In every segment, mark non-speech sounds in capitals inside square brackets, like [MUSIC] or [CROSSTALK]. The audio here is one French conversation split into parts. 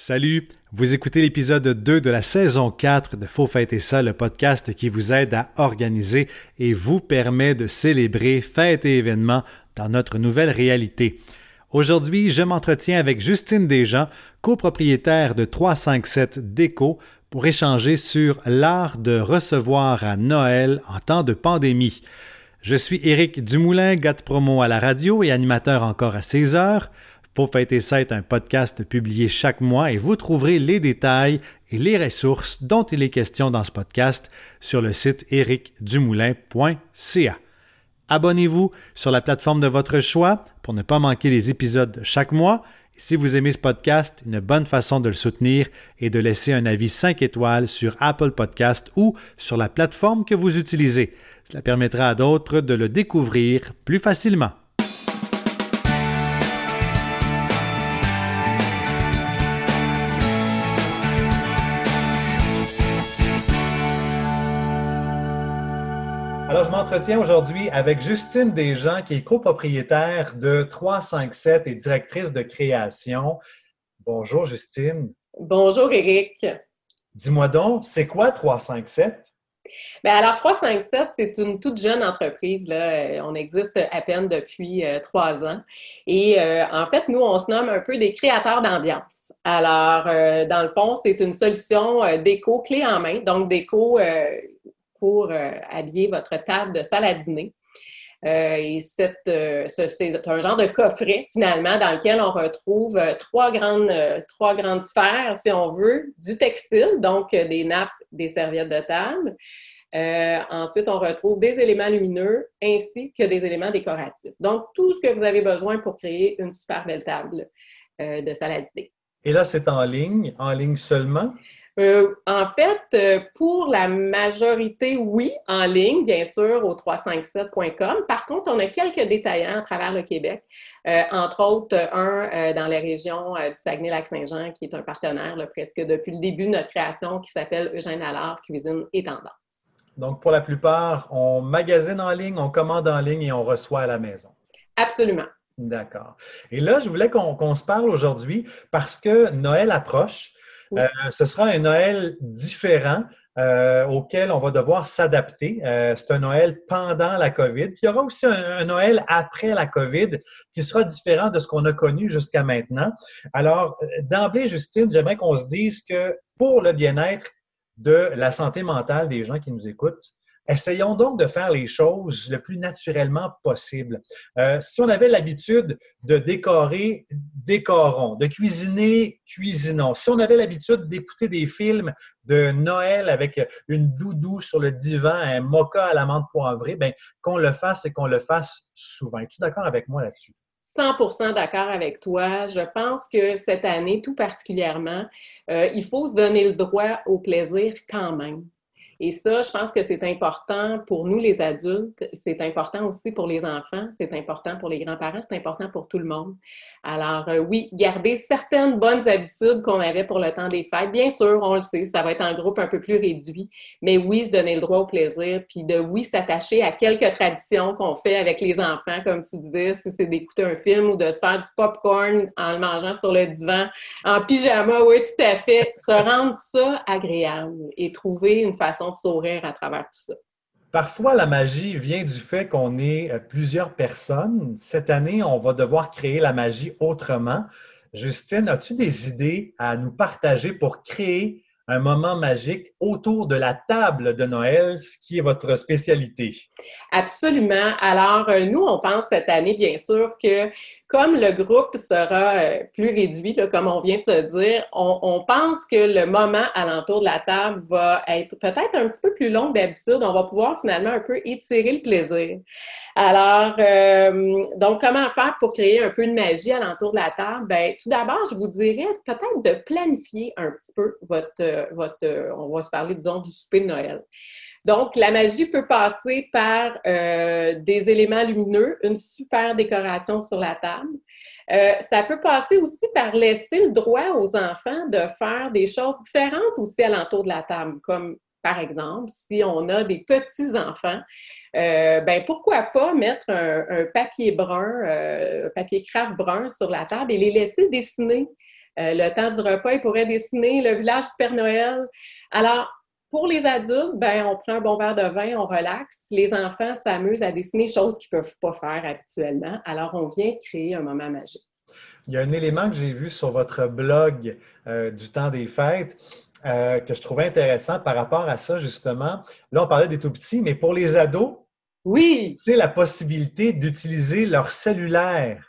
Salut, vous écoutez l'épisode 2 de la saison 4 de Faux Fêter ça, le podcast qui vous aide à organiser et vous permet de célébrer fêtes et événements dans notre nouvelle réalité. Aujourd'hui, je m'entretiens avec Justine Desjans, copropriétaire de 357 Déco, pour échanger sur l'art de recevoir à Noël en temps de pandémie. Je suis Éric Dumoulin, gars promo à la radio et animateur encore à 16 heures. Pour fêter ça est un podcast publié chaque mois et vous trouverez les détails et les ressources dont il est question dans ce podcast sur le site ericdumoulin.ca. Abonnez-vous sur la plateforme de votre choix pour ne pas manquer les épisodes de chaque mois. Si vous aimez ce podcast, une bonne façon de le soutenir est de laisser un avis 5 étoiles sur Apple Podcast ou sur la plateforme que vous utilisez. Cela permettra à d'autres de le découvrir plus facilement. M'entretiens aujourd'hui avec Justine Desjans, qui est copropriétaire de 357 et directrice de création. Bonjour, Justine. Bonjour, Eric. Dis-moi donc, c'est quoi 357? Bien, alors, 357, c'est une toute jeune entreprise. Là. On existe à peine depuis euh, trois ans. Et euh, en fait, nous, on se nomme un peu des créateurs d'ambiance. Alors, euh, dans le fond, c'est une solution déco clé en main. Donc, déco pour euh, habiller votre table de salle à dîner. Euh, et euh, c'est un genre de coffret, finalement, dans lequel on retrouve trois, grandes, trois grandes sphères, si on veut, du textile, donc des nappes, des serviettes de table. ensuite, on retrouve des éléments lumineux ainsi que des éléments décoratifs. Donc, tout ce que vous avez besoin pour créer une super belle table de dîner. Et là, c'est en ligne, en ligne seulement? Euh, en fait, euh, pour la majorité, oui, en ligne, bien sûr, au 357.com. Par contre, on a quelques détaillants à travers le Québec, euh, entre autres un dans la région du Saguenay-Lac-Saint-Jean, qui est un partenaire presque depuis le début de notre création, qui s'appelle Eugène Allard, Cuisine et Tendance. Donc, pour la plupart, on magasine en ligne, on commande en ligne et on reçoit à la maison. Absolument. D'accord. Et là, je voulais qu'on se parle aujourd'hui parce que Noël approche. Euh, ce sera un Noël différent euh, auquel on va devoir s'adapter. Euh, c'est un Noël pendant la COVID. Puis il y aura aussi un, Noël après la COVID qui sera différent de ce qu'on a connu jusqu'à maintenant. Alors, d'emblée, Justine, j'aimerais qu'on se dise que pour le bien-être de la santé mentale des gens qui nous écoutent, Essayons donc de faire les choses le plus naturellement possible. Euh, si on avait l'habitude de décorer, décorons. De cuisiner, cuisinons. Si on avait l'habitude d'écouter des films de Noël avec une doudou sur le divan, un mocha à l'amande poivrée, ben, qu'on le fasse et qu'on le fasse souvent. Es-tu d'accord avec moi là-dessus? 100% d'accord avec toi. Je pense que cette année, tout particulièrement, euh, il faut se donner le droit au plaisir quand même. Et ça, je pense que c'est important pour nous, les adultes, c'est important aussi pour les enfants, c'est important pour les grands-parents, c'est important pour tout le monde. Alors euh, oui, garder certaines bonnes habitudes qu'on avait pour le temps des fêtes. Bien sûr, on le sait, ça va être en groupe un peu plus réduit, mais oui, se donner le droit au plaisir, puis de oui, s'attacher à quelques traditions qu'on fait avec les enfants, comme tu disais, si c'est d'écouter un film ou de se faire du popcorn en le mangeant sur le divan, en pyjama, oui, tout à fait. Se rendre ça agréable et trouver une façon de sourire à travers tout ça. Parfois, la magie vient du fait qu'on est euh, plusieurs personnes. Cette année, on va devoir créer la magie autrement. Justine, as-tu des idées à nous partager pour créer un moment magique autour de la table de Noël, ce qui est votre spécialité? Absolument. Alors, euh, nous, on pense cette année, bien sûr, que comme le groupe sera euh, plus réduit, comme on vient de se dire, on, pense que le moment alentour de la table va être peut-être un petit peu plus long d'habitude. On va pouvoir finalement un peu étirer le plaisir. Alors, euh, donc, comment faire pour créer un peu de magie alentour de la table? Bien, tout d'abord, je vous dirais peut-être de planifier un petit peu votre, votre, on va se parler, disons, du souper de Noël. Donc, la magie peut passer par euh, des éléments lumineux, une super décoration sur la table. Euh, ça peut passer aussi par laisser le droit aux enfants de faire des choses différentes aussi alentour de la table, comme par exemple, si on a des petits-enfants, euh, ben pourquoi pas mettre un, papier brun, un papier craft brun sur la table et les laisser dessiner le temps du repas, ils pourraient dessiner le village du Père Noël. Alors, pour les adultes, ben, on prend un bon verre de vin, on relaxe. Les enfants s'amusent à dessiner choses qu'ils ne peuvent pas faire habituellement. Alors, on vient créer un moment magique. Il y a un élément que j'ai vu sur votre blog euh, du temps des fêtes euh, que je trouvais intéressant par rapport à ça, justement. Là, on parlait des tout petits, mais pour les ados, oui. c'est la possibilité d'utiliser leur cellulaire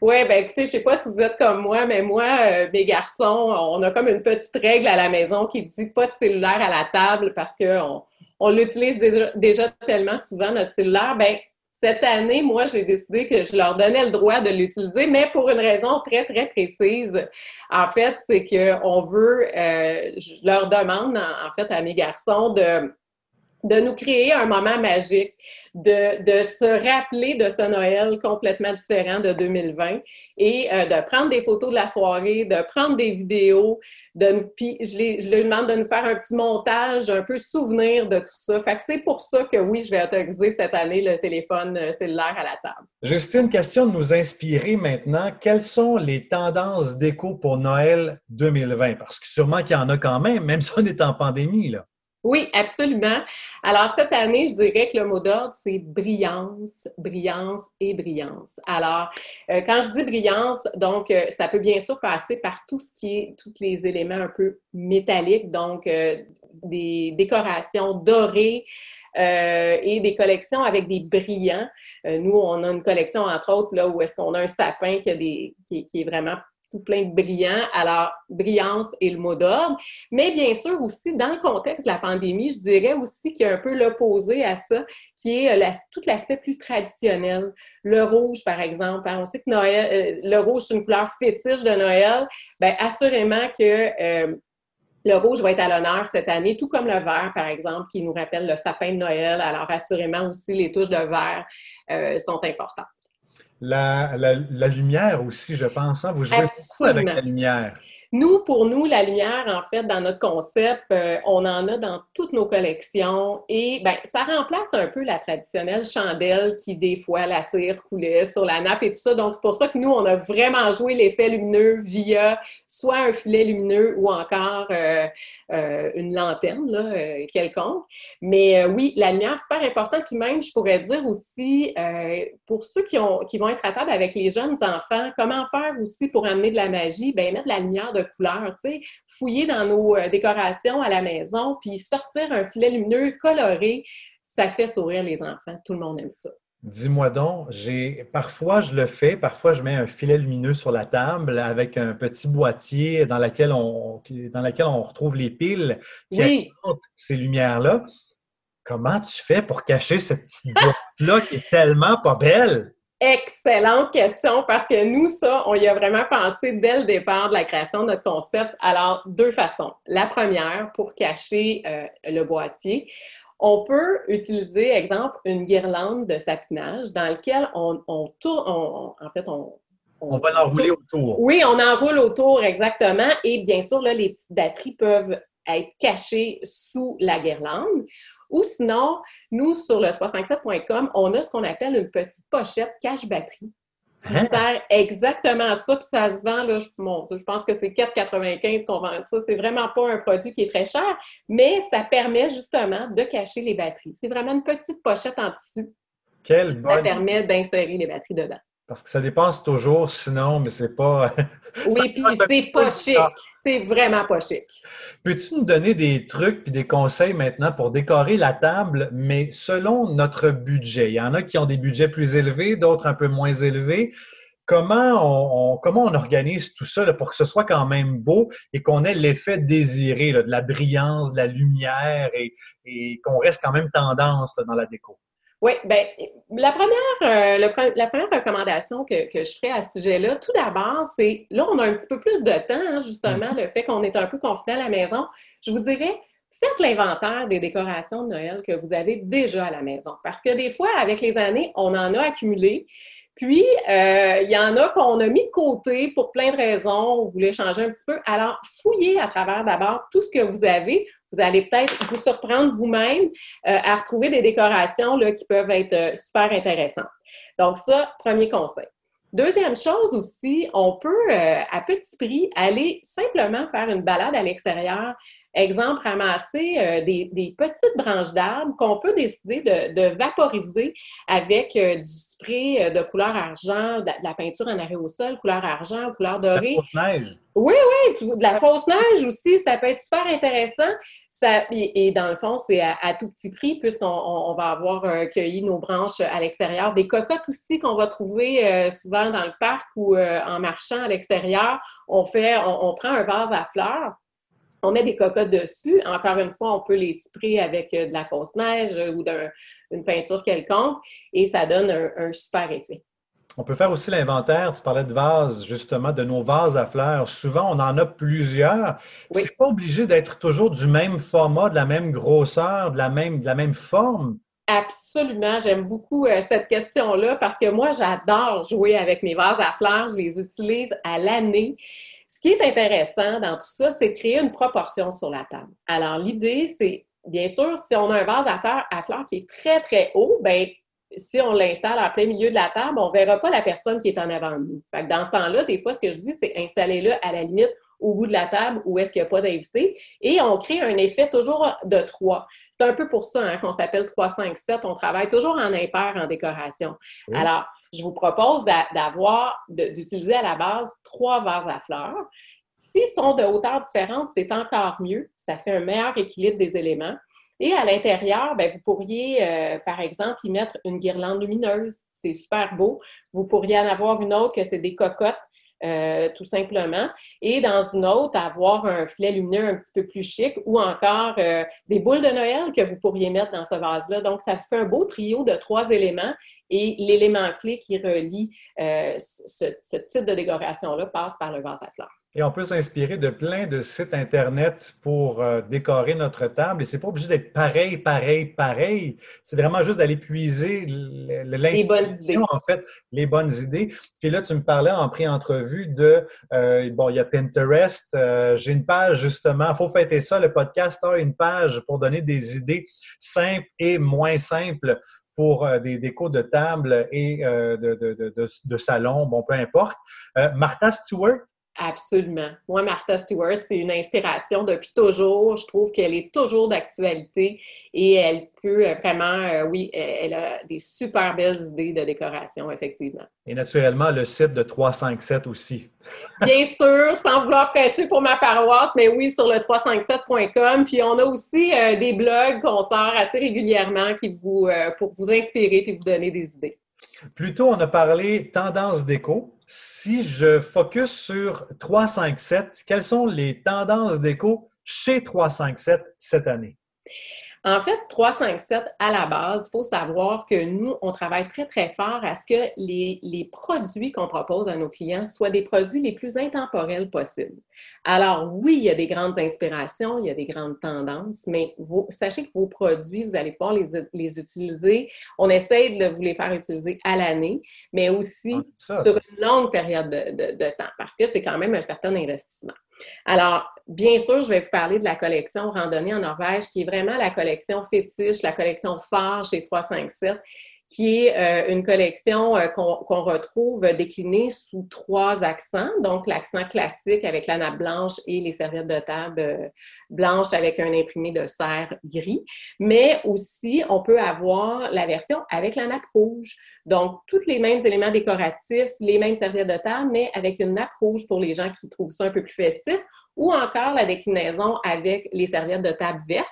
oui, ben écoutez, je sais pas si vous êtes comme moi, mais moi, euh, mes garçons, on a comme une petite règle à la maison qui dit pas de cellulaire à la table parce qu'on on, l'utilise déjà, tellement souvent, notre cellulaire. Ben, cette année, moi, j'ai décidé que je leur donnais le droit de l'utiliser, mais pour une raison très, très précise. En fait, c'est qu'on veut, euh, je leur demande, en fait, à mes garçons de de nous créer un moment magique, de, de, se rappeler de ce Noël complètement différent de 2020 et euh, de prendre des photos de la soirée, de prendre des vidéos, de, puis je, les, je leur demande de nous faire un petit montage, un peu souvenir de tout ça. Fait que c'est pour ça que oui, je vais autoriser cette année le téléphone euh, cellulaire à la table. Justine, question de nous inspirer maintenant. Quelles sont les tendances d'écho pour Noël 2020? Parce que sûrement qu'il y en a quand même, même si on est en pandémie, là. Oui, absolument. Alors, cette année, je dirais que le mot d'ordre, c'est brillance, brillance et brillance. Alors, euh, quand je dis brillance, donc, euh, ça peut bien sûr passer par tout ce qui est, tous les éléments un peu métalliques, donc euh, des décorations dorées, et des collections avec des brillants. nous, on a une collection, entre autres, là, où est-ce qu'on a un sapin qui, a des, qui, qui, est vraiment tout plein de brillants. Alors, brillance est le mot d'ordre. Mais bien sûr aussi, dans le contexte de la pandémie, je dirais aussi qu'il y a un peu l'opposé à ça, qui est euh, tout l'aspect plus traditionnel. Le rouge, par exemple. Hein. On sait que Noël, euh, le rouge, c'est une couleur fétiche de Noël. Bien, assurément que euh, le rouge va être à l'honneur cette année, tout comme le vert, par exemple, qui nous rappelle le sapin de Noël. Alors, assurément aussi, les touches de vert sont importantes. La, la, lumière aussi, je pense. Hein? Vous jouez beaucoup avec la lumière. Nous, pour nous, la lumière, en fait, dans notre concept, euh, on en a dans toutes nos collections et ben, ça remplace un peu la traditionnelle chandelle qui, des fois, la cire coulait sur la nappe et tout ça. Donc, c'est pour ça que nous, on a vraiment joué l'effet lumineux via soit un filet lumineux ou encore euh, euh, une lanterne là, quelconque. Mais oui, la lumière, c'est super important. Puis même, je pourrais dire aussi, pour ceux qui, ont, qui vont être à table avec les jeunes enfants, comment faire aussi pour amener de la magie? Bien, mettre de la lumière de couleurs, tu sais, fouiller dans nos euh, décorations à la maison, puis sortir un filet lumineux coloré, ça fait sourire les enfants. Tout le monde aime ça. Dis-moi donc, j'ai parfois je le fais, parfois je mets un filet lumineux sur la table avec un petit boîtier dans lequel on, dans lequel on retrouve les piles qui oui. ces lumières-là. Comment tu fais pour cacher cette petite boîte-là qui est tellement pas belle? Excellente question parce que nous, ça, on y a vraiment pensé dès le départ de la création de notre concept. Alors, deux façons. La première, pour cacher euh, le boîtier, on peut utiliser, exemple, une guirlande de sapinage dans laquelle on, tourne, en fait, on, on, va l'enrouler autour. Oui, on enroule autour, exactement. Et bien sûr, là, les petites batteries peuvent être cachées sous la guirlande. Ou sinon, nous, sur le 357.com, on a ce qu'on appelle une petite pochette cache-batterie qui hein? sert exactement à ça, puis ça se vend, là, je, je pense que c'est 4,95 qu'on vend ça. C'est vraiment pas un produit qui est très cher, mais ça permet justement de cacher les batteries. C'est vraiment une petite pochette en tissu. Quelle Ça permet d'insérer les batteries dedans. Parce que ça dépense toujours, sinon, mais c'est pas. [LAUGHS] oui, puis c'est pas chic. C'est vraiment pas chic. Peux-tu nous donner des trucs et des conseils maintenant pour décorer la table, mais selon notre budget? Il y en a qui ont des budgets plus élevés, d'autres un peu moins élevés. Comment on, comment on organise tout ça pour que ce soit quand même beau et qu'on ait l'effet désiré, de la brillance, de la lumière et, et qu'on reste quand même tendance dans la déco? Oui, bien, la première, euh, la première recommandation que, que je ferai à ce sujet-là, tout d'abord, c'est là, on a un petit peu plus de temps, hein, justement, mm-hmm. le fait qu'on est un peu confiné à la maison. Je vous dirais, faites l'inventaire des décorations de Noël que vous avez déjà à la maison. Parce que des fois, avec les années, on en a accumulé. Puis, euh, il y en a qu'on a mis de côté pour plein de raisons, on voulait changer un petit peu. Alors, fouillez à travers d'abord tout ce que vous avez vous allez peut-être vous surprendre vous-même euh, à retrouver des décorations là, qui peuvent être euh, super intéressantes. Donc, ça, premier conseil. Deuxième chose aussi, on peut, euh, à petit prix, aller simplement faire une balade à l'extérieur. Exemple, ramasser euh, des, petites branches d'arbres qu'on peut décider de, vaporiser avec euh, du spray de couleur argent, de, la peinture en aérosol, couleur argent, couleur dorée. De la fausse neige. Oui, oui, de la fausse neige aussi, ça peut être super intéressant. Et, dans le fond, c'est à, tout petit prix puisqu'on va avoir cueilli nos branches à l'extérieur. Des cocottes aussi qu'on va trouver souvent dans le parc ou en marchant à l'extérieur. On prend un vase à fleurs on met des cocottes dessus. Encore une fois, on peut les sprayer avec euh, de la fausse neige euh, ou d'une peinture quelconque et ça donne un, super effet. On peut faire aussi l'inventaire. Tu parlais de vases, justement, de nos vases à fleurs. Souvent, on en a plusieurs. Ce C'est pas obligé d'être toujours du même format, de la même grosseur, de la même, de la même forme? Absolument. J'aime beaucoup euh, cette question-là parce que moi, j'adore jouer avec mes vases à fleurs. Je les utilise à l'année. Ce qui est intéressant dans tout ça, c'est de créer une proportion sur la table. Alors, l'idée, c'est, bien sûr, si on a un vase à fleurs, à fleurs qui est très, très haut, ben si on l'installe en plein milieu de la table, on ne verra pas la personne qui est en avant de nous. Fait dans ce temps-là, des fois, ce que je dis, c'est installer-le à la limite au bout de la table où est-ce qu'il n'y a pas d'invité. Et on crée un effet toujours de trois. C'est un peu pour ça hein, qu'on s'appelle 3, 5, 7. On travaille toujours en impair en décoration. Alors, je vous propose d'avoir, d'utiliser à la base trois vases à fleurs. S'ils sont de hauteur différente, c'est encore mieux. Ça fait un meilleur équilibre des éléments. Et à l'intérieur, ben, vous pourriez, euh, par exemple, y mettre une guirlande lumineuse. C'est super beau. Vous pourriez en avoir une autre que c'est des cocottes euh, tout simplement. Et dans une autre, avoir un filet lumineux un petit peu plus chic ou encore euh, des boules de Noël que vous pourriez mettre dans ce vase-là. Donc, ça fait un beau trio de trois éléments et l'élément clé qui relie euh, ce, type de décoration-là passe par le vase à fleurs. Et on peut s'inspirer de plein de sites Internet pour euh, décorer notre table. Et c'est pas obligé d'être pareil, pareil, pareil. C'est vraiment juste d'aller puiser l'inspiration, en fait, les bonnes idées. Puis là, tu me parlais en pré-entrevue de, euh, bon, il y a Pinterest. J'ai une page, justement, il faut fêter ça, le podcast a une page pour donner des idées simples et moins simples pour euh, des décos de table et euh, de, salon, bon, peu importe. Euh, Martha Stewart, Absolument. Moi, Martha Stewart, c'est une inspiration depuis toujours. Je trouve qu'elle est toujours d'actualité et elle peut vraiment, euh, oui, elle a des super belles idées de décoration, effectivement. Et naturellement, le site de 357 aussi. [LAUGHS] Bien sûr, sans vouloir prêcher pour ma paroisse, mais oui, sur le 357.com. Puis on a aussi euh, des blogs qu'on sort assez régulièrement qui vous, euh, pour vous inspirer et vous donner des idées. Plus tôt, on a parlé tendance déco. Si je focus sur 357, quelles sont les tendances déco chez 357 cette année? En fait, 357, à la base, il faut savoir que nous, on travaille très, très fort à ce que les, les produits qu'on propose à nos clients soient des produits les plus intemporels possibles. Alors, oui, il y a des grandes inspirations, il y a des grandes tendances, mais sachez que vos produits, vous allez pouvoir les, les utiliser. On essaie de vous les faire utiliser à l'année, mais aussi sur une longue période de, de temps, parce que c'est quand même un certain investissement. Alors, bien sûr, je vais vous parler de la collection Randonnée en Norvège, qui est vraiment la collection fétiche, la collection phare chez 357, qui est euh, une collection euh, qu'on retrouve déclinée sous trois accents. Donc, l'accent classique avec la nappe blanche et les serviettes de table euh, blanches avec un imprimé de serre gris. Mais aussi, on peut avoir la version avec la nappe rouge. Donc, tous les mêmes éléments décoratifs, les mêmes serviettes de table, mais avec une nappe rouge pour les gens qui trouvent ça un peu plus festif. Ou encore la déclinaison avec les serviettes de table vertes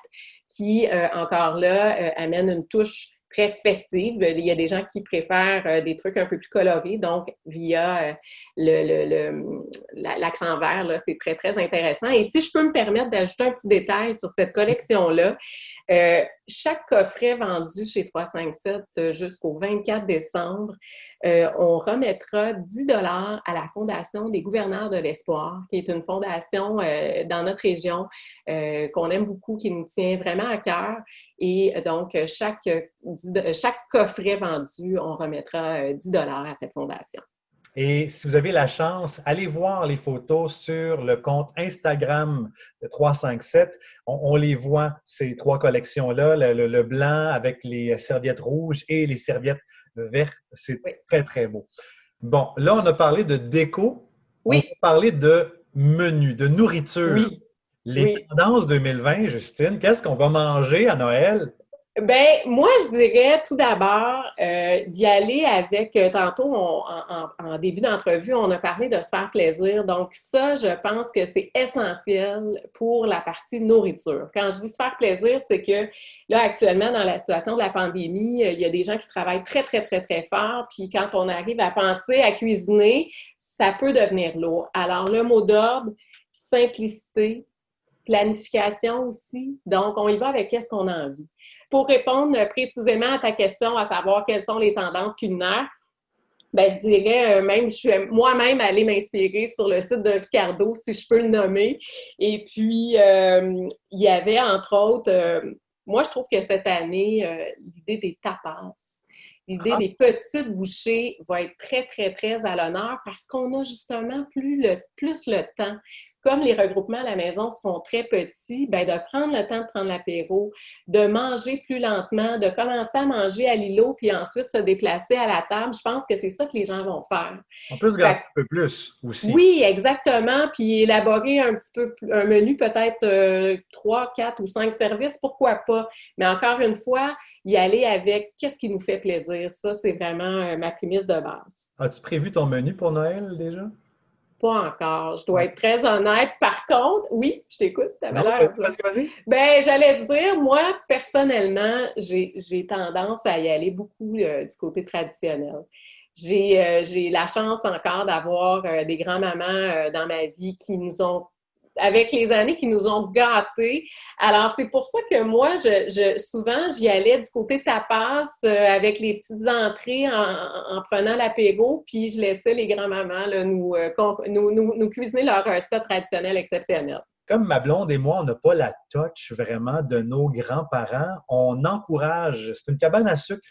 qui, encore là, amène une touche très festive. Il y a des gens qui préfèrent euh, des trucs un peu plus colorés, donc via euh, l'accent vert, c'est très, très intéressant. Et si je peux me permettre d'ajouter un petit détail sur cette collection-là, euh, chaque coffret vendu chez 357 jusqu'au 24 décembre, on remettra 10 dollars à la Fondation des gouverneurs de l'espoir, qui est une fondation dans notre région qu'on aime beaucoup, qui nous tient vraiment à cœur et euh, donc, euh, chaque, euh, chaque coffret vendu, on remettra 10 dollars à cette fondation. Et si vous avez la chance, allez voir les photos sur le compte Instagram de 357. On, les voit, ces trois collections-là, le, blanc avec les serviettes rouges et les serviettes vertes. C'est très, très beau. Bon, là, on a parlé de déco. Oui. On a parlé de menu, de nourriture. Oui. Les Oui. tendances 2020, Justine, qu'est-ce qu'on va manger à Noël? Ben, moi, je dirais tout d'abord euh, d'y aller avec, euh, tantôt, en- en début d'entrevue, on a parlé de se faire plaisir. Donc, ça, je pense que c'est essentiel pour la partie nourriture. Quand je dis se faire plaisir, c'est que là, actuellement, dans la situation de la pandémie, euh, il y a des gens qui travaillent très, très, très, très fort. Puis quand on arrive à penser à cuisiner, ça peut devenir lourd. Alors, le mot d'ordre, simplicité, planification aussi. Donc, on y va avec qu'est-ce qu'on a envie. Pour répondre précisément à ta question, à savoir quelles sont les tendances culinaires, ben, je dirais euh, même, je suis moi-même allée m'inspirer sur le site de Ricardo, si je peux le nommer. Et puis, euh, il y avait, entre autres, euh, moi, je trouve que cette année, euh, l'idée des tapas, l'idée des petites bouchées va être très, très, très à l'honneur parce qu'on a justement plus le, plus le temps comme les regroupements à la maison seront très petits, ben de prendre le temps de prendre l'apéro, de manger plus lentement, de commencer à manger à l'îlot, puis ensuite se déplacer à la table. Je pense que c'est ça que les gens vont faire. On peut se gâter un peu plus aussi. Oui, exactement. Puis élaborer un petit peu un menu, peut-être euh, trois, quatre ou cinq services, pourquoi pas. Mais encore une fois, y aller avec qu'est-ce qui nous fait plaisir. Ça, c'est vraiment euh, ma prémisse de base. As-tu prévu ton menu pour Noël déjà? Pas encore. Je dois être très honnête. Par contre, oui, je t'écoute. T'avais l'air-. Ben, j'allais te dire, moi, personnellement, j'ai tendance à y aller beaucoup euh, du côté traditionnel. J'ai euh, la chance encore d'avoir euh, des grands-mamans euh, dans ma vie qui nous ont, avec les années, qui nous ont gâtés. Alors, c'est pour ça que moi, je, je- souvent, j'y allais du côté tapas euh, avec les petites entrées en, en prenant l'apéro, puis je laissais les grands-mamans nous, euh, nous, nous, nous cuisiner leur recette traditionnelle exceptionnelle. Comme ma blonde et moi, on n'a pas la touch vraiment de nos grands-parents, on encourage, c'est une cabane à sucre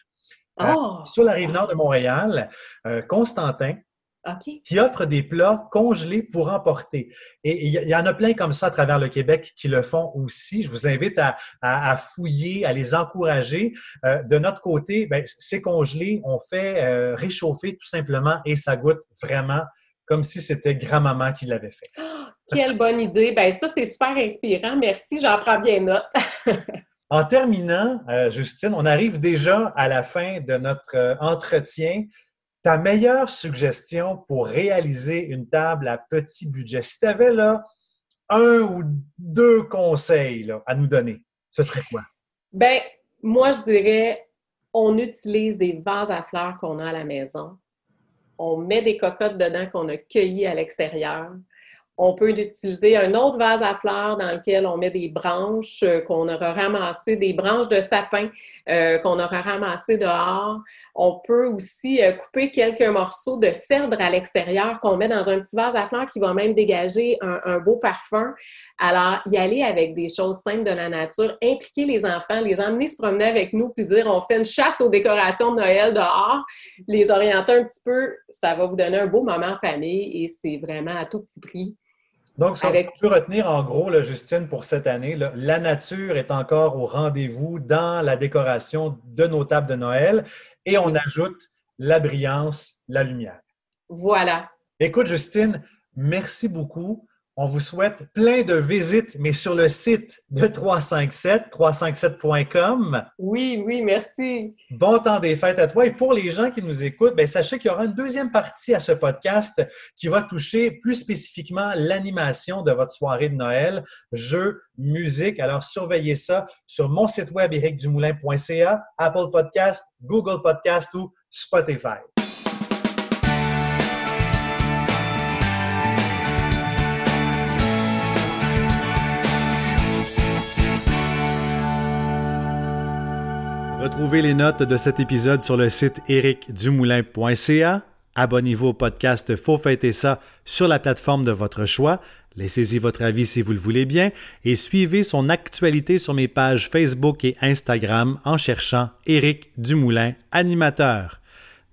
Euh, Oh! sur la rive nord de Montréal, euh, Constantin, Qui offre des plats congelés pour emporter. Et il y, en a plein comme ça à travers le Québec qui le font aussi. Je vous invite à, à- à fouiller, à les encourager. Euh, de notre côté, ben, c'est congelé, on fait euh, réchauffer tout simplement et ça goûte vraiment comme si c'était grand-maman qui l'avait fait. Quelle bonne idée. Ben ça, c'est super inspirant. Merci, j'en prends bien note. [LAUGHS] En terminant, euh, Justine, on arrive déjà à la fin de notre entretien. Ta meilleure suggestion pour réaliser une table à petit budget, si tu avais là un ou deux conseils à nous donner, ce serait quoi? Ben, moi, je dirais, on utilise des vases à fleurs qu'on a à la maison. On met des cocottes dedans qu'on a cueillies à l'extérieur. On peut utiliser un autre vase à fleurs dans lequel on met des branches euh, qu'on aura ramassées, des branches de sapin euh, qu'on aura ramassées dehors. On peut aussi euh, couper quelques morceaux de cèdre à l'extérieur qu'on met dans un petit vase à fleurs qui va même dégager un, un beau parfum. Alors, y aller avec des choses simples de la nature, impliquer les enfants, les emmener se promener avec nous, puis dire on fait une chasse aux décorations de Noël dehors, les orienter un petit peu, ça va vous donner un beau moment en famille et c'est vraiment à tout petit prix. Donc, ça, Avec- on peut retenir en gros, là, Justine, pour cette année, là, la nature est encore au rendez-vous dans la décoration de nos tables de Noël et on ajoute la brillance, la lumière. Voilà. Écoute, Justine, merci beaucoup. On vous souhaite plein de visites, mais sur le site de 357, 357.com. Oui, oui, merci. Bon temps des fêtes à toi. Et pour les gens qui nous écoutent, ben, sachez qu'il y aura une deuxième partie à ce podcast qui va toucher plus spécifiquement l'animation de votre soirée de Noël, jeux, musique. Alors, surveillez ça sur mon site web ericdumoulin.ca, Apple Podcast, Google Podcast ou Spotify. Retrouvez les notes de cet épisode sur le site ericdumoulin.ca. Abonnez-vous au podcast Faut fêter ça sur la plateforme de votre choix. Laissez-y votre avis si vous le voulez bien et suivez son actualité sur mes pages Facebook et Instagram en cherchant Éric Dumoulin, animateur.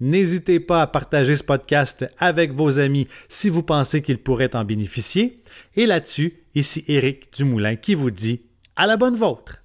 N'hésitez pas à partager ce podcast avec vos amis si vous pensez qu'ils pourraient en bénéficier. Et là-dessus, ici Éric Dumoulin qui vous dit à la bonne vôtre.